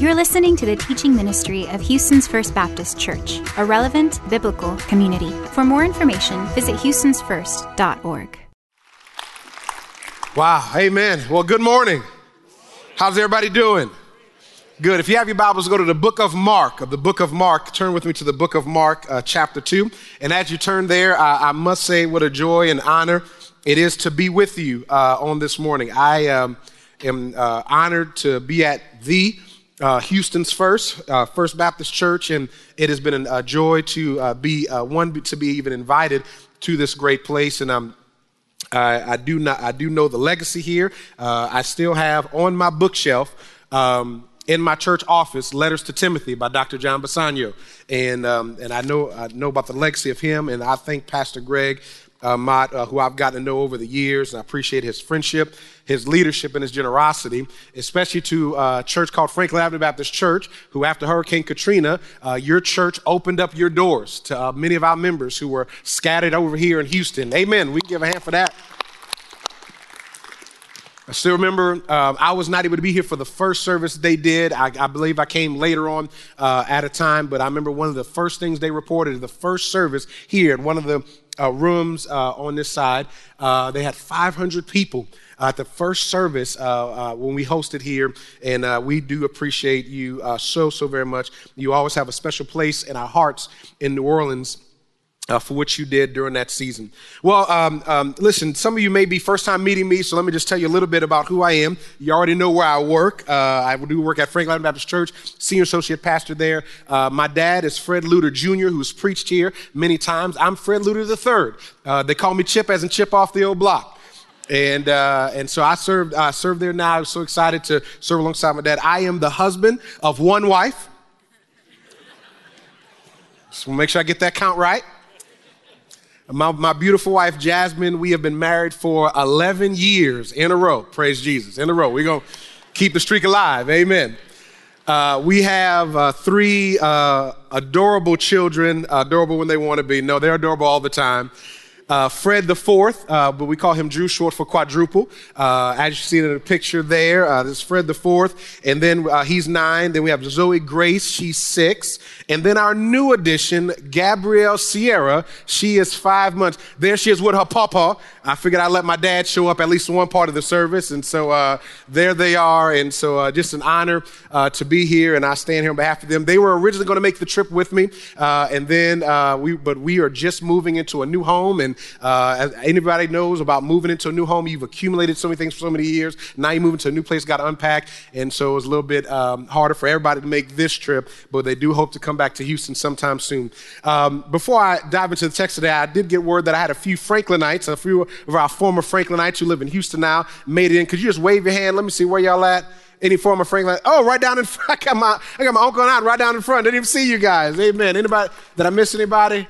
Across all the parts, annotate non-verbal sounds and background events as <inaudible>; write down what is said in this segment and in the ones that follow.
You're listening to the teaching ministry of Houston's First Baptist Church, a relevant biblical community. For more information, visit houstonsfirst.org. Wow, amen. Well, good morning. How's everybody doing? Good. If you have your Bibles, go to the book of Mark. Of the book of Mark, turn with me to the book of Mark, uh, chapter 2. And as you turn there, uh, I must say what a joy and honor it is to be with you uh, on this morning. I um, am uh, honored to be at the uh, Houston's First, uh, First Baptist Church, and it has been a joy to uh, be uh, one to be even invited to this great place. And I'm I, I do not I do know the legacy here. Uh, I still have on my bookshelf. Um, in my church office, letters to Timothy by Dr. John Bisagno, and um, and I know I know about the legacy of him, and I thank Pastor Greg uh, Mott, uh, who I've gotten to know over the years, and I appreciate his friendship, his leadership, and his generosity, especially to a church called Franklin Avenue Baptist Church, who after Hurricane Katrina, uh, your church opened up your doors to uh, many of our members who were scattered over here in Houston. Amen. We give a hand for that. I still remember um, I was not able to be here for the first service they did. I, I believe I came later on uh, at a time, but I remember one of the first things they reported the first service here at one of the uh, rooms uh, on this side. Uh, they had 500 people at the first service uh, uh, when we hosted here, and we do appreciate you so, so very much. You always have a special place in our hearts in New Orleans uh, for what you did during that season. Well, um, um, listen, some of you may be first time meeting me, so let me just tell you a little bit about who I am. You already know where I work. Uh, I do work at Franklin Baptist Church, senior associate pastor there. Uh, my dad is Fred Luter Jr., who's preached here many times. I'm Fred Luter III. Uh, they call me Chip as in Chip off the old block. And, uh, and so I served, I serve there now. I'm so excited to serve alongside my dad. I am the husband of one wife. <laughs> So make sure I get that count right. My, my beautiful wife, Jasmine, we have been married for 11 years in a row. Praise Jesus. In a row. We're going to keep the streak alive. Amen. Uh, we have uh, three uh, adorable children, adorable when they want to be. No, they're adorable all the time uh, Fred the Fourth, uh, but we call him Drew, short for quadruple. Uh, as you see in the picture there, uh, this is Fred the Fourth, and then uh, he's nine. Then we have Zoe Grace, she's six, and then our new addition, Gabrielle Sierra, she is five months. There she is with her papa. I figured I'd let my dad show up at least one part of the service, and so uh, there they are. And so just an honor to be here, and I stand here on behalf of them. They were originally going to make the trip with me, and then we, but we are just moving into a new home and uh, anybody knows about moving into a new home, you've accumulated so many things for so many years. Now you move into a new place, got to unpack. And so it's a little bit um, harder for everybody to make this trip, but they do hope to come back to Houston sometime soon. Um, before I dive into the text today, I did get word that I had a few Franklinites, a few of our former Franklinites who live in Houston now, made it in. Could you just wave your hand? Let me see where y'all at any former Franklin. Oh, right down in <laughs> front. I got my, I got my uncle and aunt right down in front. Didn't even see you guys. Amen. Anybody? Did I miss anybody?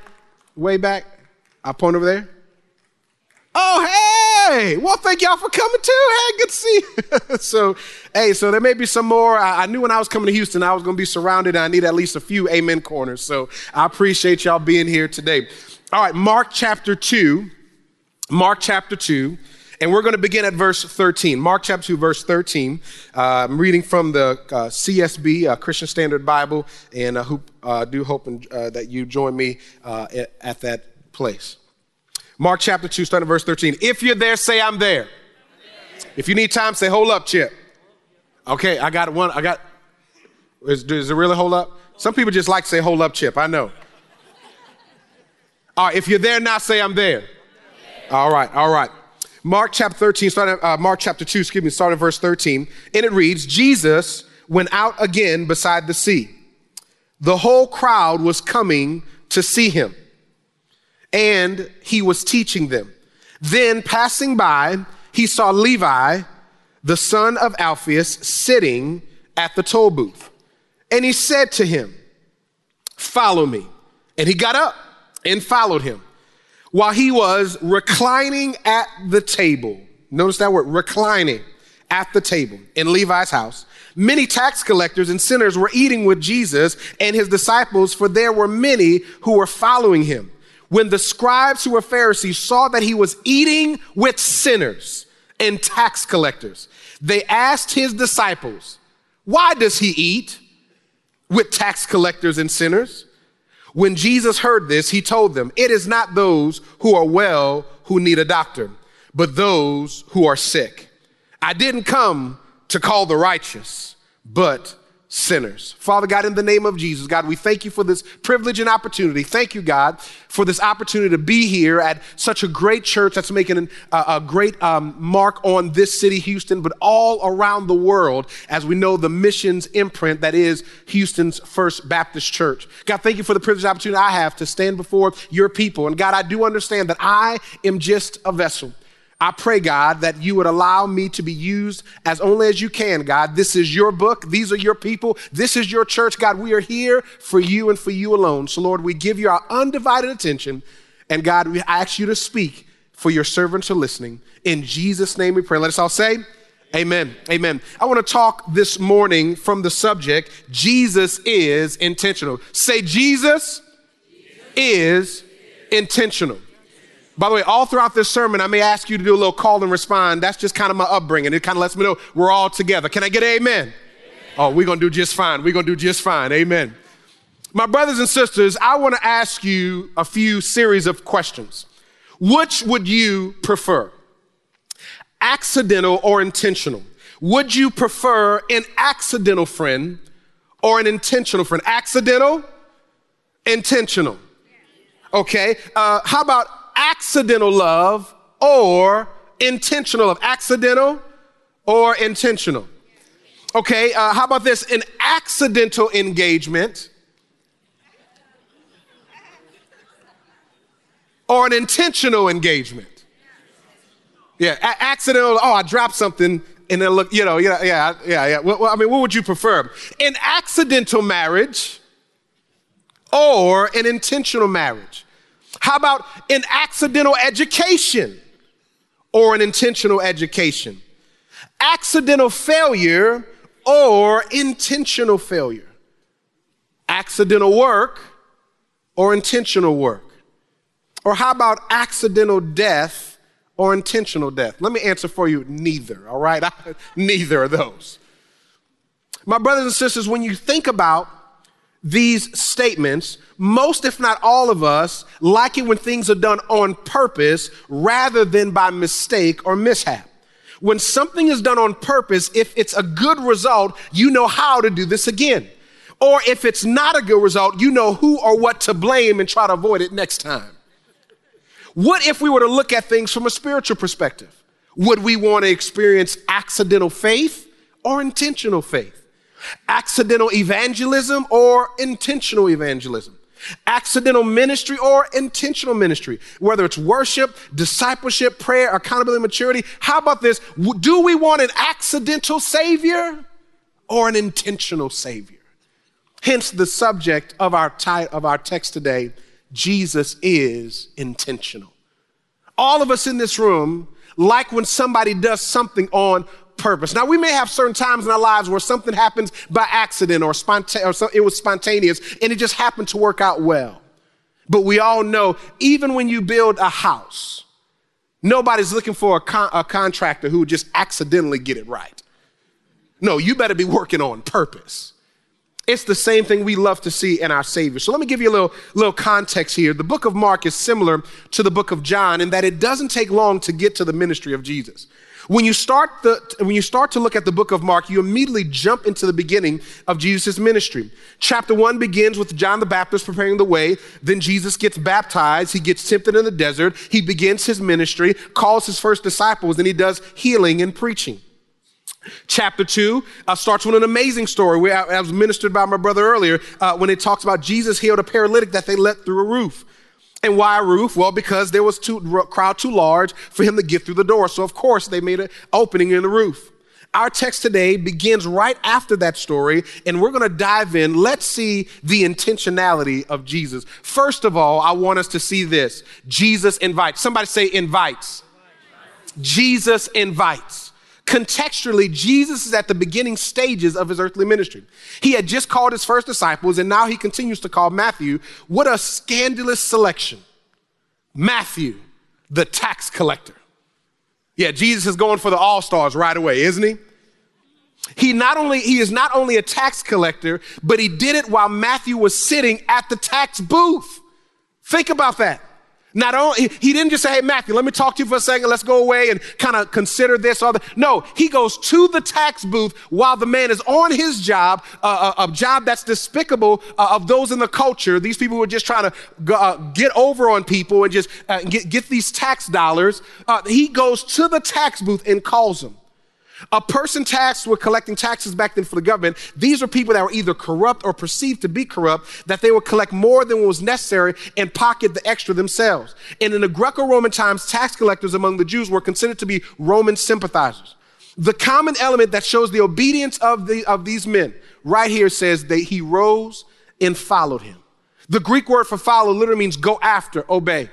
Way back? I point over there. Oh, hey! Well, thank y'all for coming too. Hey, good to see you. <laughs> so, hey, so there may be some more. I, I knew when I was coming to Houston, I was going to be surrounded, and I need at least a few amen corners. So, I appreciate y'all being here today. All right, Mark chapter 2. Mark chapter 2. And we're going to begin at verse 13. Mark chapter 2, verse 13. Uh, I'm reading from the uh, CSB, uh, Christian Standard Bible, and I hope, uh, do hope uh, that you join me uh, at that place. Mark chapter 2, starting verse 13. If you're there, say, I'm there. If you need time, say, hold up, Chip. Okay, I got one. I got, is, does it really hold up? Some people just like to say, hold up, Chip. I know. All right, if you're there now, say, I'm there. All right, all right. Mark chapter 13, starting, uh, Mark chapter 2, excuse me, starting verse 13. And it reads, Jesus went out again beside the sea. The whole crowd was coming to see him and he was teaching them. Then, passing by, he saw Levi, the son of Alphaeus, sitting at the toll booth. And he said to him, Follow me. And he got up and followed him. While he was reclining at the table, notice that word, reclining at the table in Levi's house, many tax collectors and sinners were eating with Jesus and his disciples, for there were many who were following him when the scribes who were Pharisees saw that he was eating with sinners and tax collectors, they asked his disciples, Why does he eat with tax collectors and sinners? When Jesus heard this, he told them, It is not those who are well who need a doctor, but those who are sick. I didn't come to call the righteous, but sinners. Father God, in the name of Jesus, God, we thank you for this privilege and opportunity. Thank you, God, for this opportunity to be here at such a great church that's making an, uh, a great um, mark on this city, Houston, but all around the world as we know the missions imprint that is Houston's First Baptist Church. God, thank you for the privilege and opportunity I have to stand before your people. And God, I do understand that I am just a vessel. I pray, God, that you would allow me to be used as only as you can, God. This is your book. These are your people. This is your church, God. We are here for you and for you alone. So, Lord, we give you our undivided attention. And God, we ask you to speak for your servants are listening. In Jesus' name we pray. Let us all say, Amen. Amen. I want to talk this morning from the subject Jesus is intentional. Say, Jesus, Jesus. is intentional. By the way, all throughout this sermon, I may ask you to do a little call and respond. That's just kind of my upbringing. It kind of lets me know we're all together. Can I get amen? amen. Oh, we're going to do just fine. We're going to do just fine. Amen. My brothers and sisters, I want to ask you a few series of questions. Which would you prefer? Accidental or intentional? Would you prefer an accidental friend or an intentional friend? Accidental, intentional. Okay. Uh, how about accidental love or intentional love. Accidental or intentional. Okay, uh, how about this? An accidental engagement or an intentional engagement. Yeah, a- accidental. Oh, I dropped something and then look, you know, yeah, yeah, yeah, yeah. Well, I mean, what would you prefer? An accidental marriage or an intentional marriage? How about an accidental education or an intentional education? Accidental failure or intentional failure? Accidental work or intentional work? Or how about accidental death or intentional death? Let me answer for you neither, all right? <laughs> neither of those. My brothers and sisters, when you think about these statements, most, if not all of us, like it when things are done on purpose rather than by mistake or mishap. When something is done on purpose, if it's a good result, you know how to do this again. Or if it's not a good result, you know who or what to blame and try to avoid it next time. What if we were to look at things from a spiritual perspective? Would we want to experience accidental faith or intentional faith? Accidental evangelism or intentional evangelism, accidental ministry or intentional ministry, whether it's worship, discipleship, prayer, accountability, maturity. How about this? Do we want an accidental savior or an intentional savior? Hence the subject of our, ti- of our text today Jesus is intentional. All of us in this room, like when somebody does something on purpose. Now, we may have certain times in our lives where something happens by accident or, sponta- or so, it was spontaneous and it just happened to work out well. But we all know, even when you build a house, nobody's looking for a, con- a contractor who just accidentally get it right. No, you better be working on purpose. It's the same thing we love to see in our Savior. So let me give you a little, little context here. The book of Mark is similar to the book of John in that it doesn't take long to get to the ministry of Jesus. When you start the when you start to look at the book of Mark, you immediately jump into the beginning of Jesus' ministry. Chapter 1 begins with John the Baptist preparing the way, then Jesus gets baptized, he gets tempted in the desert, he begins his ministry, calls his first disciples, and he does healing and preaching. Chapter 2 uh, starts with an amazing story where I, I was ministered by my brother earlier uh, when it talks about Jesus healed a paralytic that they let through a roof. And why a roof? Well, because there was too crowd too large for him to get through the door. So of course they made an opening in the roof. Our text today begins right after that story, and we're going to dive in. Let's see the intentionality of Jesus. First of all, I want us to see this. Jesus invites. Somebody say invites. Jesus invites. Contextually, Jesus is at the beginning stages of his earthly ministry. He had just called his first disciples, and now he continues to call Matthew. What a scandalous selection. Matthew, the tax collector. Yeah, Jesus is going for the all stars right away, isn't he? He not only he is not only a tax collector, but he did it while Matthew was sitting at the tax booth. Think about that. Not only, he didn't just say, Hey, Matthew, let me talk to you for a second. Let's go away and kind of consider this or that. No, he goes to the tax booth while the man is on his job, uh, a, a, job that's despicable uh, of those in the culture. These people who are just trying to go, uh, get over on people and just uh, get, get these tax dollars. Uh, he goes to the tax booth and calls them. A person tasked with collecting taxes back then for the government, these were people that were either corrupt or perceived to be corrupt, that they would collect more than was necessary and pocket the extra themselves. And in the Greco Roman times, tax collectors among the Jews were considered to be Roman sympathizers. The common element that shows the obedience of, the, of these men right here says that he rose and followed him. The Greek word for follow literally means go after, obey.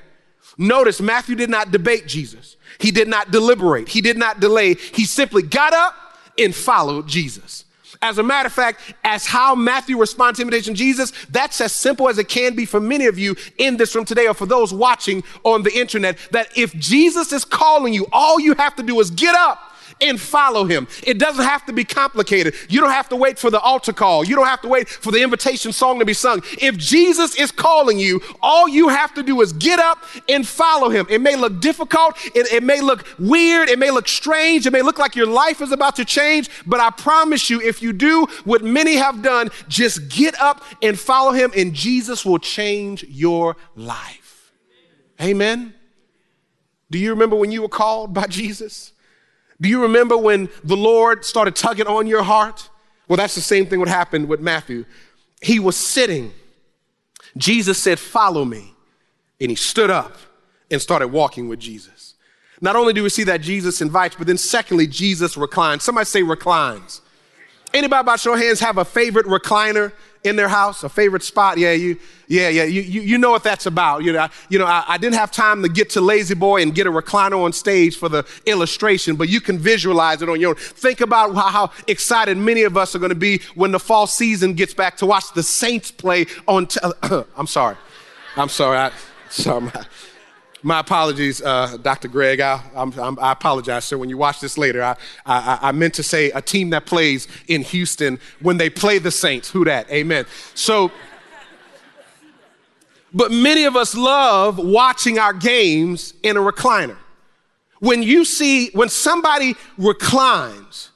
Notice Matthew did not debate Jesus. He did not deliberate. He did not delay. He simply got up and followed Jesus. As a matter of fact, as how Matthew responds to invitation Jesus, that's as simple as it can be for many of you in this room today or for those watching on the internet. That if Jesus is calling you, all you have to do is get up and follow him. It doesn't have to be complicated. You don't have to wait for the altar call. You don't have to wait for the invitation song to be sung. If Jesus is calling you, all you have to do is get up and follow him. It may look difficult. It, it may look weird. It may look strange. It may look like your life is about to change. But I promise you, if you do what many have done, just get up and follow him and Jesus will change your life. Amen. Do you remember when you were called by Jesus? Do you remember when the Lord started tugging on your heart? Well, that's the same thing what happened with Matthew. He was sitting. Jesus said, Follow me. And he stood up and started walking with Jesus. Not only do we see that Jesus invites, but then secondly, Jesus reclines. Somebody say reclines. Anybody by show hands have a favorite recliner? In their house, a favorite spot. Yeah, you, yeah, yeah. You, you, you know what that's about. You know, I, you know, I, I didn't have time to get to La-Z-Boy and get a recliner on stage for the illustration, but you can visualize it on your own. Think about how, how excited many of us are going to be when the fall season gets back to watch the Saints play on. <coughs> I'm sorry. I'm sorry. I, sorry. My apologies, uh, Dr. Greg. I, I'm, i apologize, sir. When you watch this later, I, I, I, meant to say a team that plays in Houston when they play the Saints. Who that? Amen. So, but many of us love watching our games in a recliner. When you see, when somebody reclines,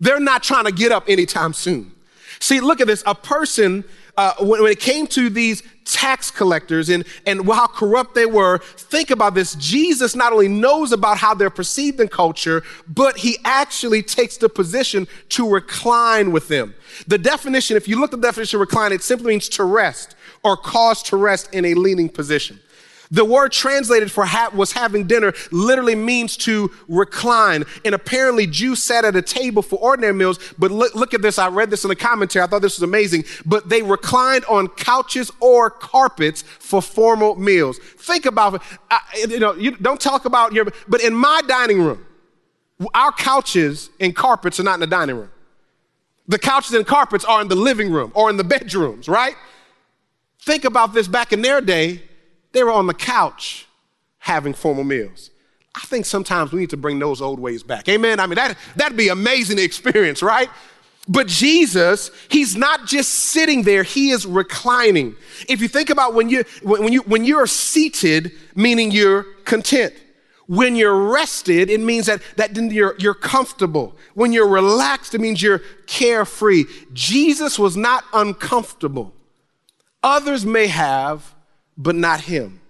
they're not trying to get up anytime soon. See, look at this. A person uh, when, when, it came to these tax collectors and, and how corrupt they were, think about this. Jesus not only knows about how they're perceived in culture, but he actually takes the position to recline with them. The definition, if you look at the definition of recline, it simply means to rest or cause to rest in a leaning position. The word translated for ha- was having dinner literally means to recline. And apparently Jews sat at a table for ordinary meals. But look, look at this. I read this in the commentary. I thought this was amazing. But they reclined on couches or carpets for formal meals. Think about it. I, you know, you don't talk about your, but in my dining room, our couches and carpets are not in the dining room. The couches and carpets are in the living room or in the bedrooms, right? Think about this back in their day. They were on the couch having formal meals. I think sometimes we need to bring those old ways back. Amen. I mean, that, that'd be amazing experience, right? But Jesus, he's not just sitting there, he is reclining. If you think about when you when you when you're seated, meaning you're content. When you're rested, it means that, that you're, you're comfortable. When you're relaxed, it means you're carefree. Jesus was not uncomfortable. Others may have, but not him.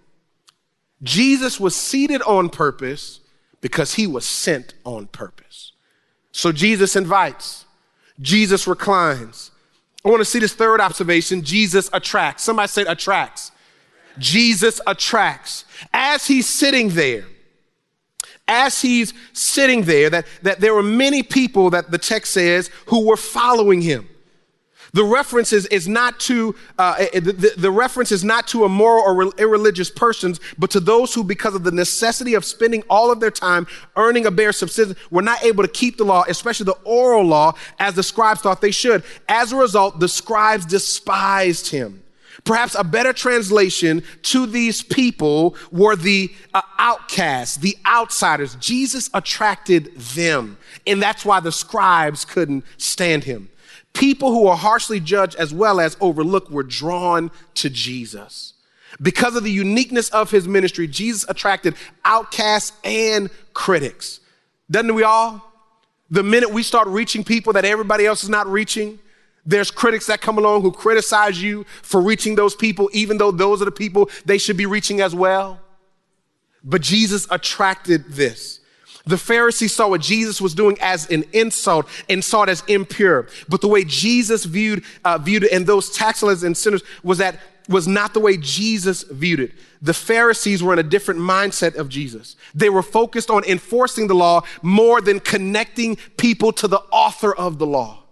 Jesus was seated on purpose because he was sent on purpose. So Jesus invites, Jesus reclines. I want to see this third observation Jesus attracts. Somebody said attracts. Jesus attracts. As he's sitting there, as he's sitting there, that, that there were many people that the text says who were following him. The reference is, is not to, uh, eh, the, the, reference is not to immoral or irreligious persons, but to those who, because of the necessity of spending all of their time earning a bare subsistence, were not able to keep the law, especially the oral law, as the scribes thought they should. As a result, the scribes despised him. Perhaps a better translation to these people were the uh, outcasts, the outsiders. Jesus attracted them, and that's why the scribes couldn't stand him. People who were harshly judged as well as overlooked were drawn to Jesus. Because of the uniqueness of his ministry, Jesus attracted outcasts and critics. Doesn't we all? The minute we start reaching people that everybody else is not reaching, there's critics that come along who criticize you for reaching those people, even though those are the people they should be reaching as well. But Jesus attracted this. The Pharisees saw what Jesus was doing as an insult and saw it as impure. But the way Jesus viewed, uh, viewed it and those tax collectors and sinners was that was not the way Jesus viewed it. The Pharisees were in a different mindset of Jesus. They were focused on enforcing the law more than connecting people to the author of the law.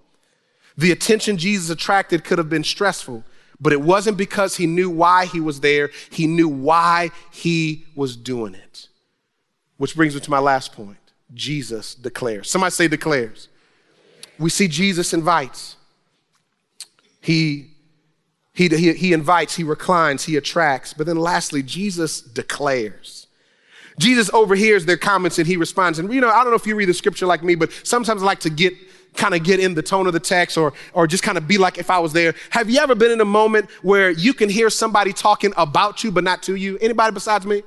The attention Jesus attracted could have been stressful, but it wasn't because he knew why he was there. He knew why he was doing it. Which brings me to my last point. Jesus declares. Somebody say declares. We see Jesus invites. He, he, he, he invites, he reclines, he attracts. But then lastly, Jesus declares. Jesus overhears their comments and he responds. And you know, I don't know if you read the scripture like me, but sometimes I like to get kind of get in the tone of the text or, or just kind of be like if I was there. Have you ever been in a moment where you can hear somebody talking about you but not to you? Anybody besides me?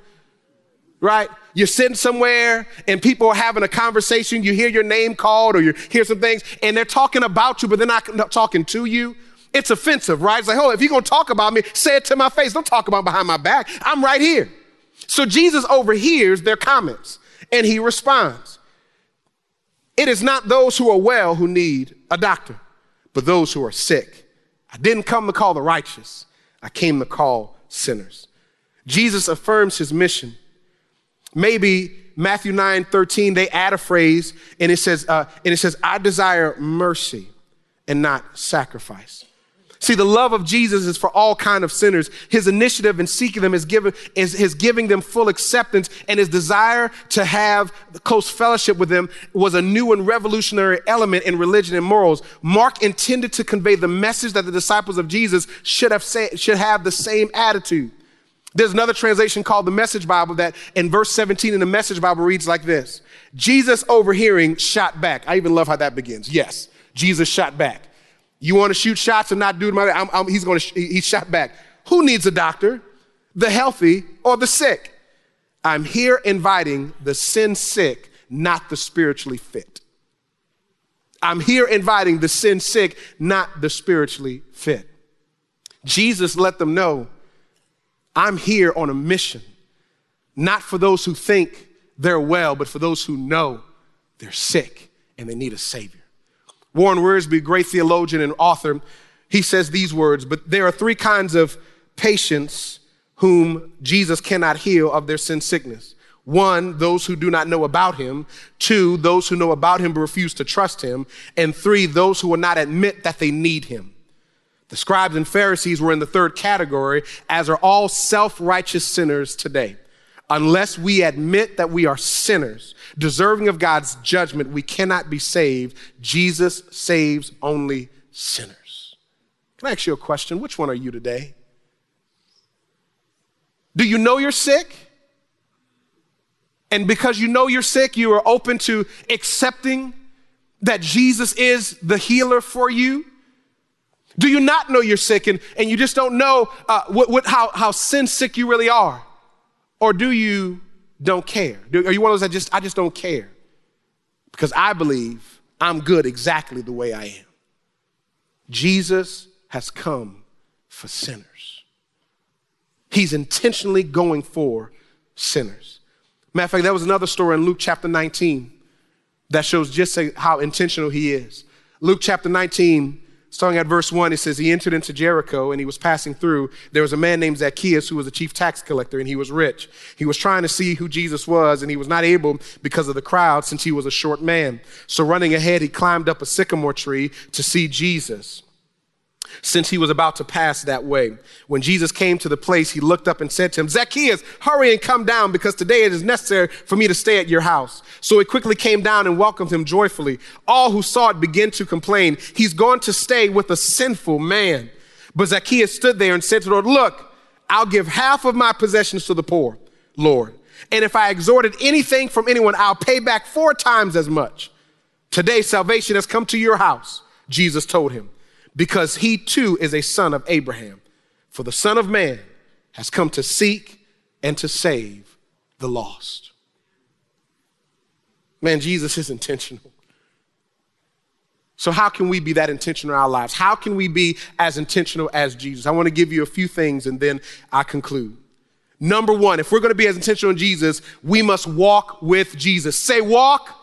Right? You're sitting somewhere and people are having a conversation. You hear your name called or you hear some things and they're talking about you, but they're not talking to you. It's offensive, right? It's like, oh, if you're going to talk about me, say it to my face. Don't talk about behind my back. I'm right here. So Jesus overhears their comments and he responds. It is not those who are well who need a doctor, but those who are sick. I didn't come to call the righteous, I came to call sinners. Jesus affirms his mission. Maybe Matthew 9 13, they add a phrase and it says, uh, and it says, I desire mercy and not sacrifice. See, the love of Jesus is for all kind of sinners. His initiative in seeking them is, given, is his giving them full acceptance, and his desire to have close fellowship with them was a new and revolutionary element in religion and morals. Mark intended to convey the message that the disciples of Jesus should have, say, should have the same attitude. There's another translation called the Message Bible that in verse 17 in the Message Bible reads like this Jesus overhearing shot back. I even love how that begins. Yes, Jesus shot back. You want to shoot shots and not do it? I'm, I'm, he's going to, he shot back. Who needs a doctor? The healthy or the sick? I'm here inviting the sin sick, not the spiritually fit. I'm here inviting the sin sick, not the spiritually fit. Jesus let them know I'm here on a mission, not for those who think they're well, but for those who know they're sick and they need a Savior. Warren Wiersbe, great theologian and author, he says these words, but there are three kinds of patients whom Jesus cannot heal of their sin sickness. One, those who do not know about him. Two, those who know about him but refuse to trust him. And three, those who will not admit that they need him. The scribes and Pharisees were in the third category, as are all self righteous sinners today. Unless we admit that we are sinners, deserving of God's judgment, we cannot be saved. Jesus saves only sinners. Can I ask you a question? Which one are you today? Do you know you're sick? And because you know you're sick, you are open to accepting that Jesus is the healer for you? Do you not know you're sick and, and you just don't know uh, what, what, how, how sin sick you really are? Or do you don't care? Do, are you one of those that just, I just don't care? Because I believe I'm good exactly the way I am. Jesus has come for sinners. He's intentionally going for sinners. Matter of fact, that was another story in Luke chapter 19 that shows just how intentional he is. Luke chapter 19, Starting at verse 1, it says, He entered into Jericho and he was passing through. There was a man named Zacchaeus who was a chief tax collector and he was rich. He was trying to see who Jesus was and he was not able because of the crowd since he was a short man. So running ahead, he climbed up a sycamore tree to see Jesus since he was about to pass that way. When Jesus came to the place, he looked up and said to him, Zacchaeus, hurry and come down because today it is necessary for me to stay at your house. So he quickly came down and welcomed him joyfully. All who saw it began to complain, He's going to stay with a sinful man. But Zacchaeus stood there and said to the Lord, Look, I'll give half of my possessions to the poor, Lord. And if I extorted anything from anyone, I'll pay back four times as much. Today, salvation has come to your house, Jesus told him, because he too is a son of Abraham. For the Son of Man has come to seek and to save the lost. Man, Jesus is intentional. So, how can we be that intentional in our lives? How can we be as intentional as Jesus? I want to give you a few things and then I conclude. Number one, if we're going to be as intentional in Jesus, we must walk with Jesus. Say, walk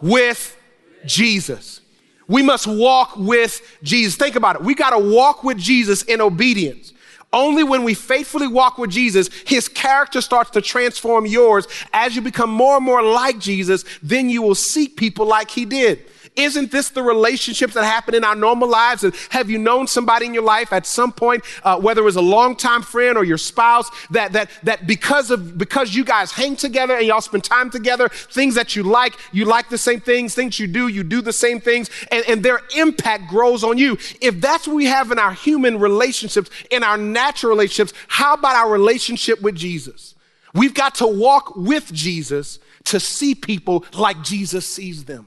with Jesus. We must walk with Jesus. Think about it. We got to walk with Jesus in obedience. Only when we faithfully walk with Jesus, his character starts to transform yours. As you become more and more like Jesus, then you will seek people like he did. Isn't this the relationships that happen in our normal lives? And have you known somebody in your life at some point, uh, whether it was a longtime friend or your spouse, that that that because of because you guys hang together and y'all spend time together, things that you like, you like the same things, things you do, you do the same things, and, and their impact grows on you. If that's what we have in our human relationships, in our natural relationships, how about our relationship with Jesus? We've got to walk with Jesus to see people like Jesus sees them.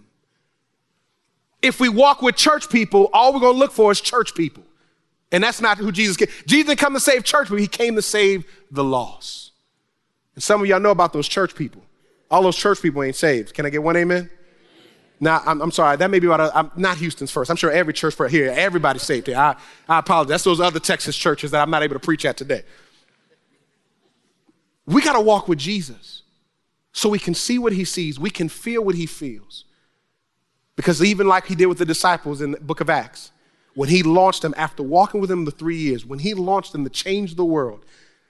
If we walk with church people, all we're going to look for is church people. And that's not who Jesus came. Jesus didn't come to save church people, he came to save the lost. And some of y'all know about those church people. All those church people ain't saved. Can I get one amen? Now, I'm, I'm sorry, that may be about, uh, I'm not Houston's first. I'm sure every church here, everybody's saved here. I, I apologize. That's those other Texas churches that I'm not able to preach at today. We got to walk with Jesus so we can see what he sees, we can feel what he feels. Because even like he did with the disciples in the book of Acts, when he launched them after walking with them the three years, when he launched them to change the world,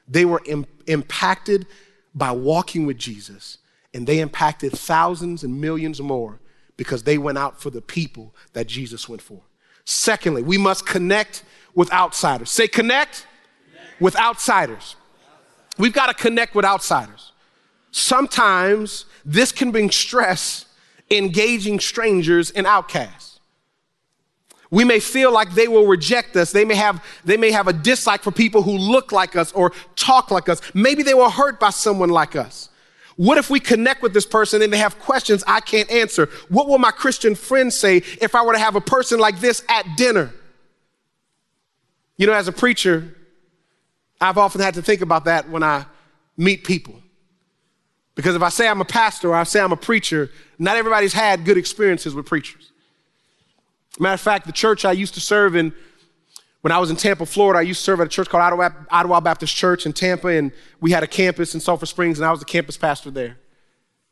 they were Im- impacted by walking with Jesus. And they impacted thousands and millions more because they went out for the people that Jesus went for. Secondly, we must connect with outsiders. Say, connect, connect. with outsiders. We've got to connect with outsiders. Sometimes this can bring stress engaging strangers and outcasts. We may feel like they will reject us. They may have, they may have a dislike for people who look like us or talk like us. Maybe they were hurt by someone like us. What if we connect with this person and they have questions I can't answer? What will my Christian friends say if I were to have a person like this at dinner? You know, as a preacher, I've often had to think about that when I meet people. Because if I say I'm a pastor or I say I'm a preacher, not everybody's had good experiences with preachers. Matter of fact, the church I used to serve in, when I was in Tampa, Florida, I used to serve at a church called Ottawa, Baptist Church in Tampa, and we had a campus in Sulphur Springs, and I was the campus pastor there.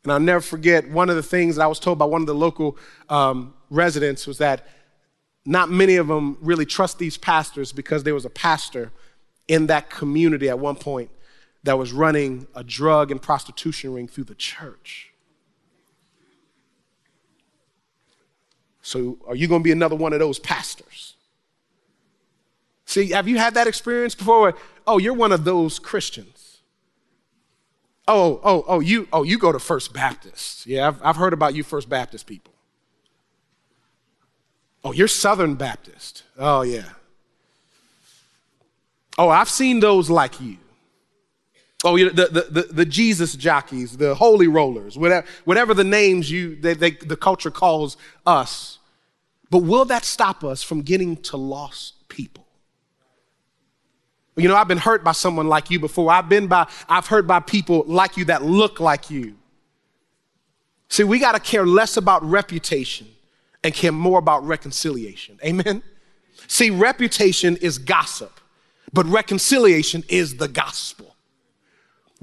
And I'll never forget one of the things that I was told by one of the local um, residents was that not many of them really trust these pastors because there was a pastor in that community at one point that was running a drug and prostitution ring through the church. So, are you going to be another one of those pastors? See, have you had that experience before? Oh, you're one of those Christians. Oh, oh, oh, you, oh, you go to First Baptist. Yeah, I've, I've heard about you, First Baptist people. Oh, you're Southern Baptist. Oh, yeah. Oh, I've seen those like you. Oh, you know, the, the, the, Jesus jockeys, the holy rollers, whatever, whatever the names you, they, they, the culture calls us. But will that stop us from getting to lost people? You know, I've been hurt by someone like you before. I've been by, I've hurt by people like you that look like you. See, we got to care less about reputation and care more about reconciliation. Amen? See, reputation is gossip, but reconciliation is the gospel.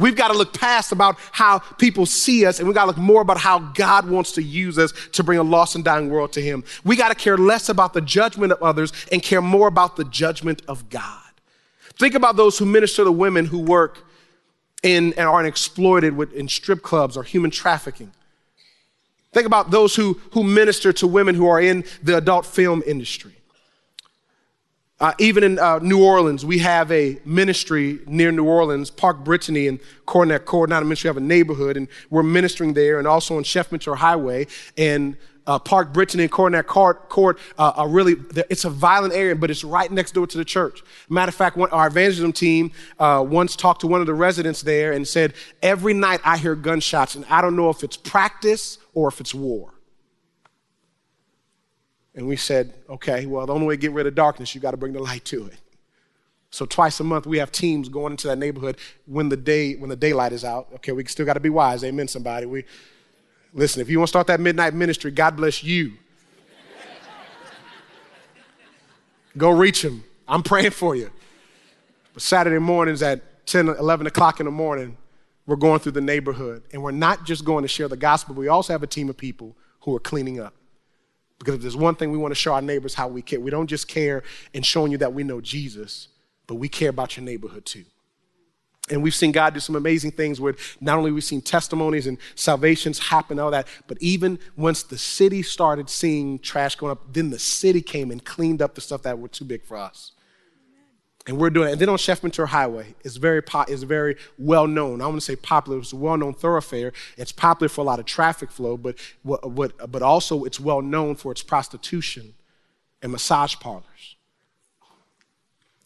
We've got to look past about how people see us and we've got to look more about how God wants to use us to bring a lost and dying world to Him. We got to care less about the judgment of others and care more about the judgment of God. Think about those who minister to women who work in and are exploited with, in strip clubs or human trafficking. Think about those who, who minister to women who are in the adult film industry. Uh, even in uh, New Orleans, we have a ministry near New Orleans, Park Brittany and Coronet Court, not a ministry, have a neighborhood, and we're ministering there, and also on Chef Menteur Highway. And uh, Park Brittany and Coronet Court, Court uh, are really, it's a violent area, but it's right next door to the church. Matter of fact, one, our evangelism team uh, once talked to one of the residents there and said, Every night I hear gunshots, and I don't know if it's practice or if it's war. And we said, okay, well, the only way to get rid of darkness, you got to bring the light to it. So twice a month we have teams going into that neighborhood when the day when the daylight is out. Okay, we still got to be wise. Amen. Somebody, we listen. If you want to start that midnight ministry, God bless you. Go reach them. I'm praying for you. But Saturday mornings at 10, 11 o'clock in the morning, we're going through the neighborhood, and we're not just going to share the gospel. We also have a team of people who are cleaning up. Because if there's one thing we want to show our neighbors how we care, we don't just care in showing you that we know Jesus, but we care about your neighborhood too. And we've seen God do some amazing things where not only we've seen testimonies and salvations happen, all that, but even once the city started seeing trash going up, then the city came and cleaned up the stuff that were too big for us. And we're doing it. And then on Chef Menteur Highway, it's very, po- it's very well known. I want to say popular. It's a well known thoroughfare. It's popular for a lot of traffic flow, but, what, but also it's well known for its prostitution and massage parlors.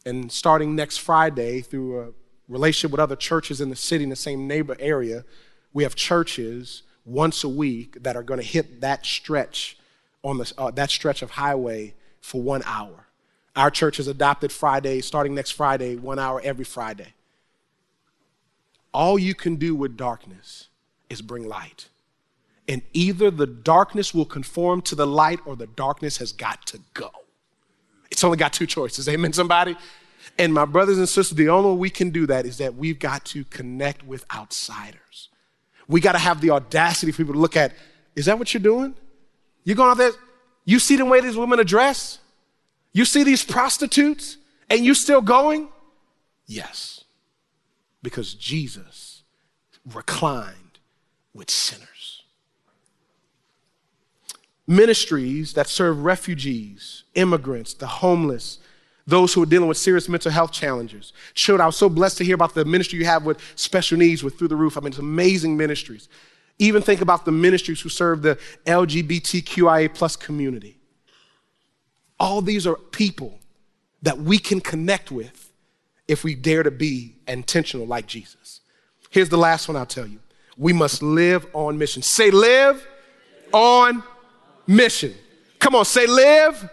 And starting next Friday, through a relationship with other churches in the city in the same neighbor area, we have churches once a week that are going to hit that stretch on the, uh, that stretch of highway for one hour. Our church has adopted Friday, starting next Friday, one hour every Friday. All you can do with darkness is bring light. And either the darkness will conform to the light or the darkness has got to go. It's only got two choices. Amen, somebody? And my brothers and sisters, the only way we can do that is that we've got to connect with outsiders. We got to have the audacity for people to look at, is that what you're doing? You're going out there, you see the way these women are dressed? You see these prostitutes and you still going? Yes, because Jesus reclined with sinners. Ministries that serve refugees, immigrants, the homeless, those who are dealing with serious mental health challenges. Children, I was so blessed to hear about the ministry you have with special needs with Through the Roof. I mean, it's amazing ministries. Even think about the ministries who serve the LGBTQIA plus community. All these are people that we can connect with if we dare to be intentional like Jesus. Here's the last one I'll tell you. We must live on mission. Say, live on mission. Come on, say, live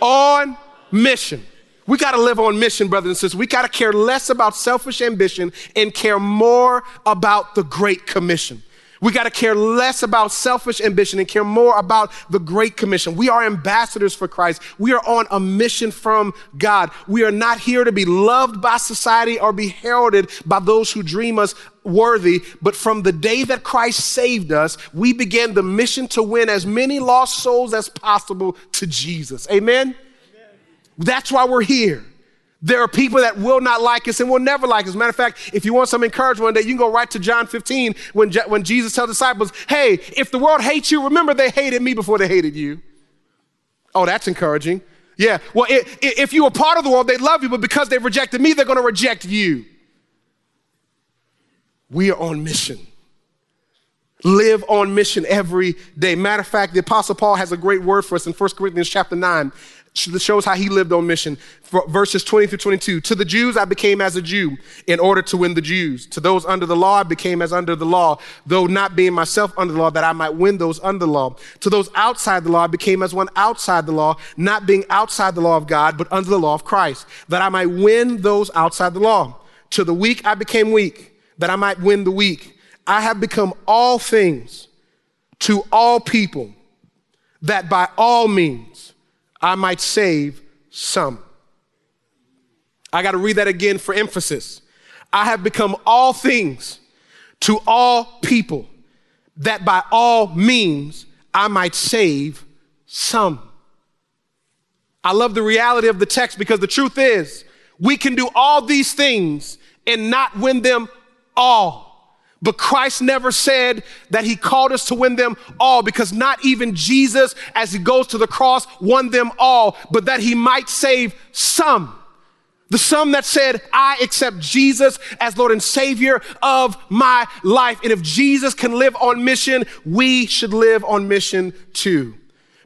on mission. We got to live on mission, brothers and sisters. We got to care less about selfish ambition and care more about the Great Commission. We got to care less about selfish ambition and care more about the Great Commission. We are ambassadors for Christ. We are on a mission from God. We are not here to be loved by society or be heralded by those who dream us worthy, but from the day that Christ saved us, we began the mission to win as many lost souls as possible to Jesus. Amen? Amen. That's why we're here. There are people that will not like us and will never like us. Matter of fact, if you want some encouragement that you can go right to John 15 when, Je- when Jesus tells disciples, hey, if the world hates you, remember they hated me before they hated you. Oh, that's encouraging. Yeah, well, it, it, if you were part of the world, they love you, but because they've rejected me, they're going to reject you. We are on mission. Live on mission every day. Matter of fact, the Apostle Paul has a great word for us in 1 Corinthians chapter 9 shows how he lived on mission. Verses 20 through 22. To the Jews, I became as a Jew in order to win the Jews. To those under the law, I became as under the law, though not being myself under the law, that I might win those under the law. To those outside the law, I became as one outside the law, not being outside the law of God, but under the law of Christ, that I might win those outside the law. To the weak, I became weak, that I might win the weak. I have become all things to all people, that by all means, I might save some. I got to read that again for emphasis. I have become all things to all people that by all means I might save some. I love the reality of the text because the truth is we can do all these things and not win them all. But Christ never said that he called us to win them all because not even Jesus, as he goes to the cross, won them all, but that he might save some. The some that said, I accept Jesus as Lord and Savior of my life. And if Jesus can live on mission, we should live on mission too.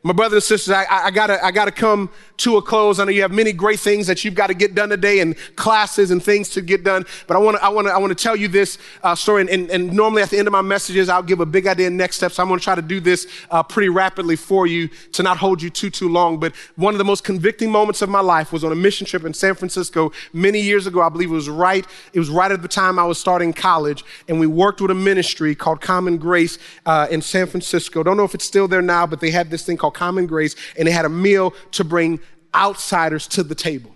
My brothers and sisters, I, I, gotta, I gotta come to a close. I know you have many great things that you've got to get done today and classes and things to get done. But I want to, I want to, I want to tell you this uh, story. And, and, and, normally at the end of my messages, I'll give a big idea and next steps. So I'm to try to do this uh, pretty rapidly for you to not hold you too, too long. But one of the most convicting moments of my life was on a mission trip in San Francisco many years ago. I believe it was right. It was right at the time I was starting college, and we worked with a ministry called Common Grace uh, in San Francisco. Don't know if it's still there now, but they had this thing called Common Grace, and they had a meal to bring outsiders to the table.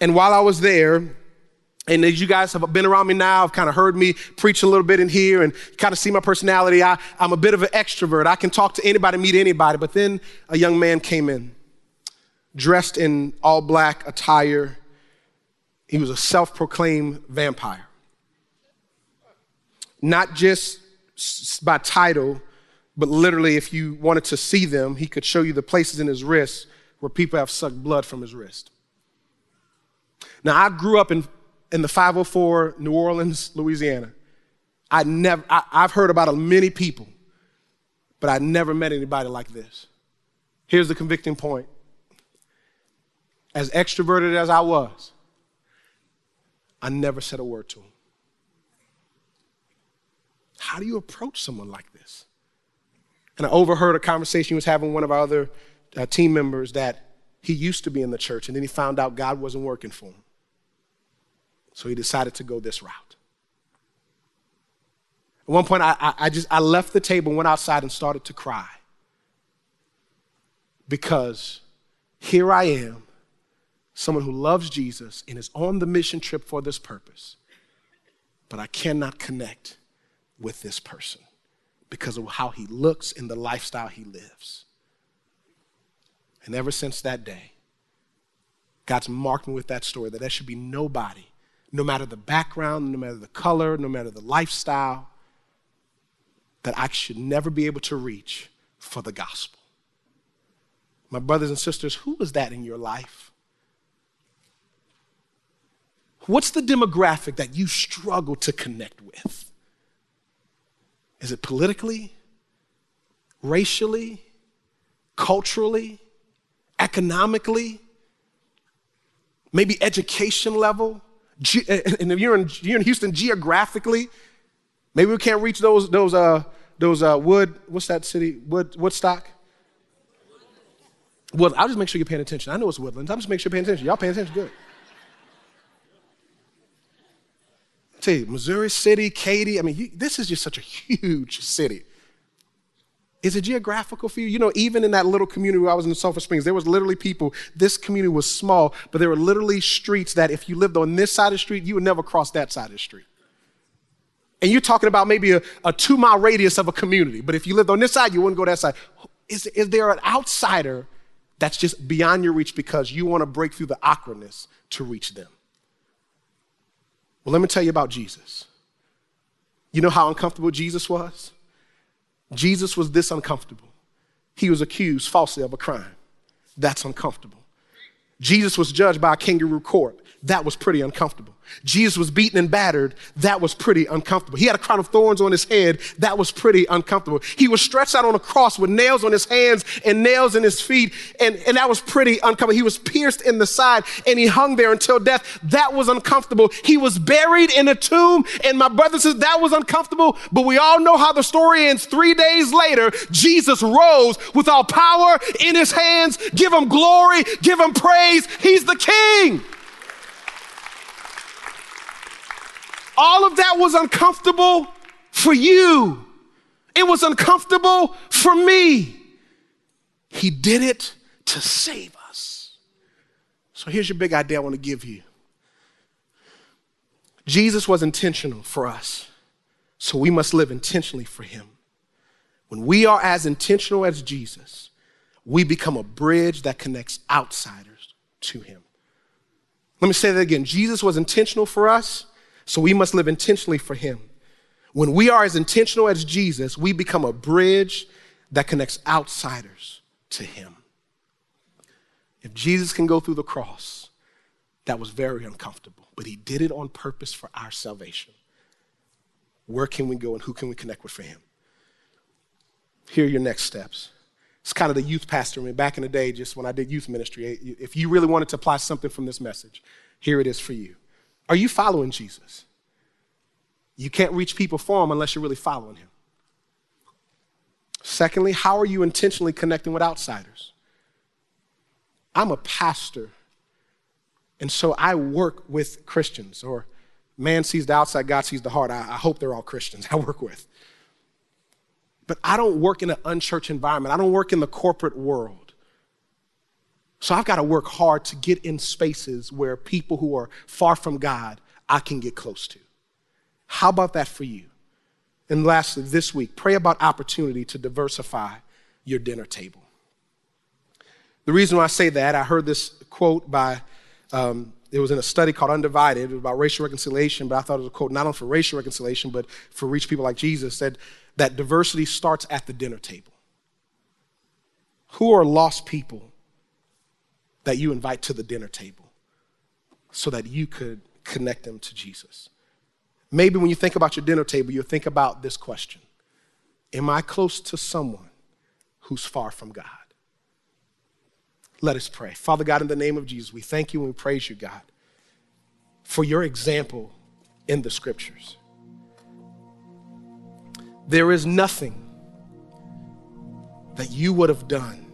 And while I was there, and as you guys have been around me now, have kind of heard me preach a little bit in here and kind of see my personality. I, I'm a bit of an extrovert. I can talk to anybody, meet anybody. But then a young man came in, dressed in all black attire. He was a self proclaimed vampire. Not just by title, but literally, if you wanted to see them, he could show you the places in his wrist where people have sucked blood from his wrist. Now, I grew up in, in the 504 New Orleans, Louisiana. I never, I, I've heard about many people, but I never met anybody like this. Here's the convicting point. As extroverted as I was, I never said a word to him. How do you approach someone like this? And I overheard a conversation he was having with one of our other uh, team members that he used to be in the church and then he found out God wasn't working for him. So he decided to go this route. At one point, I, I, just I left the table, went outside, and started to cry because here I am, someone who loves Jesus and is on the mission trip for this purpose, but I cannot connect with this person because of how he looks and the lifestyle he lives. And ever since that day, God's marked me with that story that there should be nobody, no matter the background, no matter the color, no matter the lifestyle, that I should never be able to reach for the gospel. My brothers and sisters, who is that in your life? What's the demographic that you struggle to connect with? Is it politically, racially, culturally? economically, maybe education level, and if you're in, you're in Houston geographically, maybe we can't reach those, those, uh, those uh, Wood, what's that city? Wood, Woodstock? Well, I'll just make sure you're paying attention. I know it's Woodlands. I'll just make sure you're paying attention. Y'all paying attention? Good. I tell you, Missouri City, Katy, I mean, you, this is just such a huge city. Is it geographical for you? You know, even in that little community where I was in Sulphur Springs, there was literally people, this community was small, but there were literally streets that if you lived on this side of the street, you would never cross that side of the street. And you're talking about maybe a, a two mile radius of a community, but if you lived on this side, you wouldn't go that side. Is, is there an outsider that's just beyond your reach because you want to break through the awkwardness to reach them? Well, let me tell you about Jesus. You know how uncomfortable Jesus was? Jesus was this uncomfortable. He was accused falsely of a crime. That's uncomfortable. Jesus was judged by a kangaroo court. That was pretty uncomfortable. Jesus was beaten and battered. That was pretty uncomfortable. He had a crown of thorns on his head. That was pretty uncomfortable. He was stretched out on a cross with nails on his hands and nails in his feet. And, and that was pretty uncomfortable. He was pierced in the side and he hung there until death. That was uncomfortable. He was buried in a tomb. And my brother says that was uncomfortable. But we all know how the story ends. Three days later, Jesus rose with all power in his hands. Give him glory. Give him praise. He's the king. All of that was uncomfortable for you. It was uncomfortable for me. He did it to save us. So here's your big idea I want to give you Jesus was intentional for us, so we must live intentionally for him. When we are as intentional as Jesus, we become a bridge that connects outsiders to him. Let me say that again. Jesus was intentional for us, so we must live intentionally for Him. When we are as intentional as Jesus, we become a bridge that connects outsiders to Him. If Jesus can go through the cross, that was very uncomfortable, but He did it on purpose for our salvation. Where can we go and who can we connect with for Him? Here are your next steps. It's kind of the youth pastor. I mean, back in the day, just when I did youth ministry, if you really wanted to apply something from this message, here it is for you. Are you following Jesus? You can't reach people for him unless you're really following him. Secondly, how are you intentionally connecting with outsiders? I'm a pastor, and so I work with Christians, or man sees the outside, God sees the heart. I, I hope they're all Christians <laughs> I work with. But I don't work in an unchurched environment. I don't work in the corporate world. So I've got to work hard to get in spaces where people who are far from God, I can get close to. How about that for you? And lastly, this week, pray about opportunity to diversify your dinner table. The reason why I say that, I heard this quote by, um, it was in a study called Undivided, it was about racial reconciliation, but I thought it was a quote not only for racial reconciliation, but for reach people like Jesus, said that diversity starts at the dinner table. Who are lost people that you invite to the dinner table so that you could connect them to Jesus? Maybe when you think about your dinner table, you'll think about this question Am I close to someone who's far from God? Let us pray. Father God, in the name of Jesus, we thank you and we praise you, God, for your example in the scriptures. There is nothing that you would have done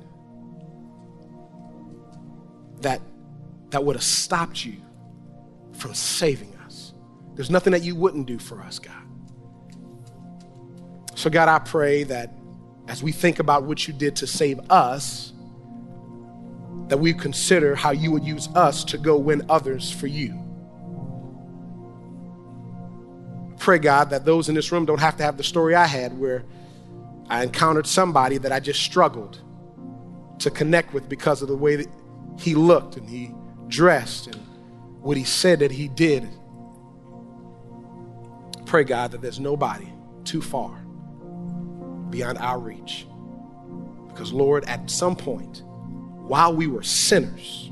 that, that would have stopped you from saving us. There's nothing that you wouldn't do for us, God. So, God, I pray that as we think about what you did to save us, that we consider how you would use us to go win others for you. pray, God, that those in this room don't have to have the story I had where I encountered somebody that I just struggled to connect with because of the way that he looked and he dressed and what he said that he did. Pray, God, that there's nobody too far beyond our reach. Because, Lord, at some point, while we were sinners,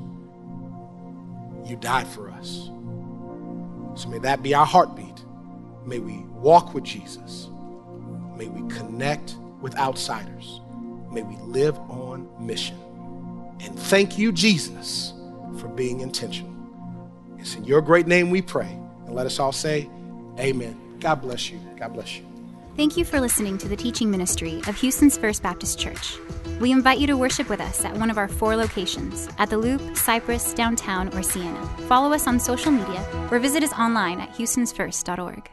you died for us. So may that be our heartbeat. May we walk with Jesus. May we connect with outsiders. May we live on mission. And thank you, Jesus, for being intentional. It's in your great name we pray. And let us all say, Amen. God bless you. God bless you. Thank you for listening to the teaching ministry of Houston's First Baptist Church. We invite you to worship with us at one of our four locations at the Loop, Cypress, downtown, or Sienna. Follow us on social media or visit us online at houstonsfirst.org.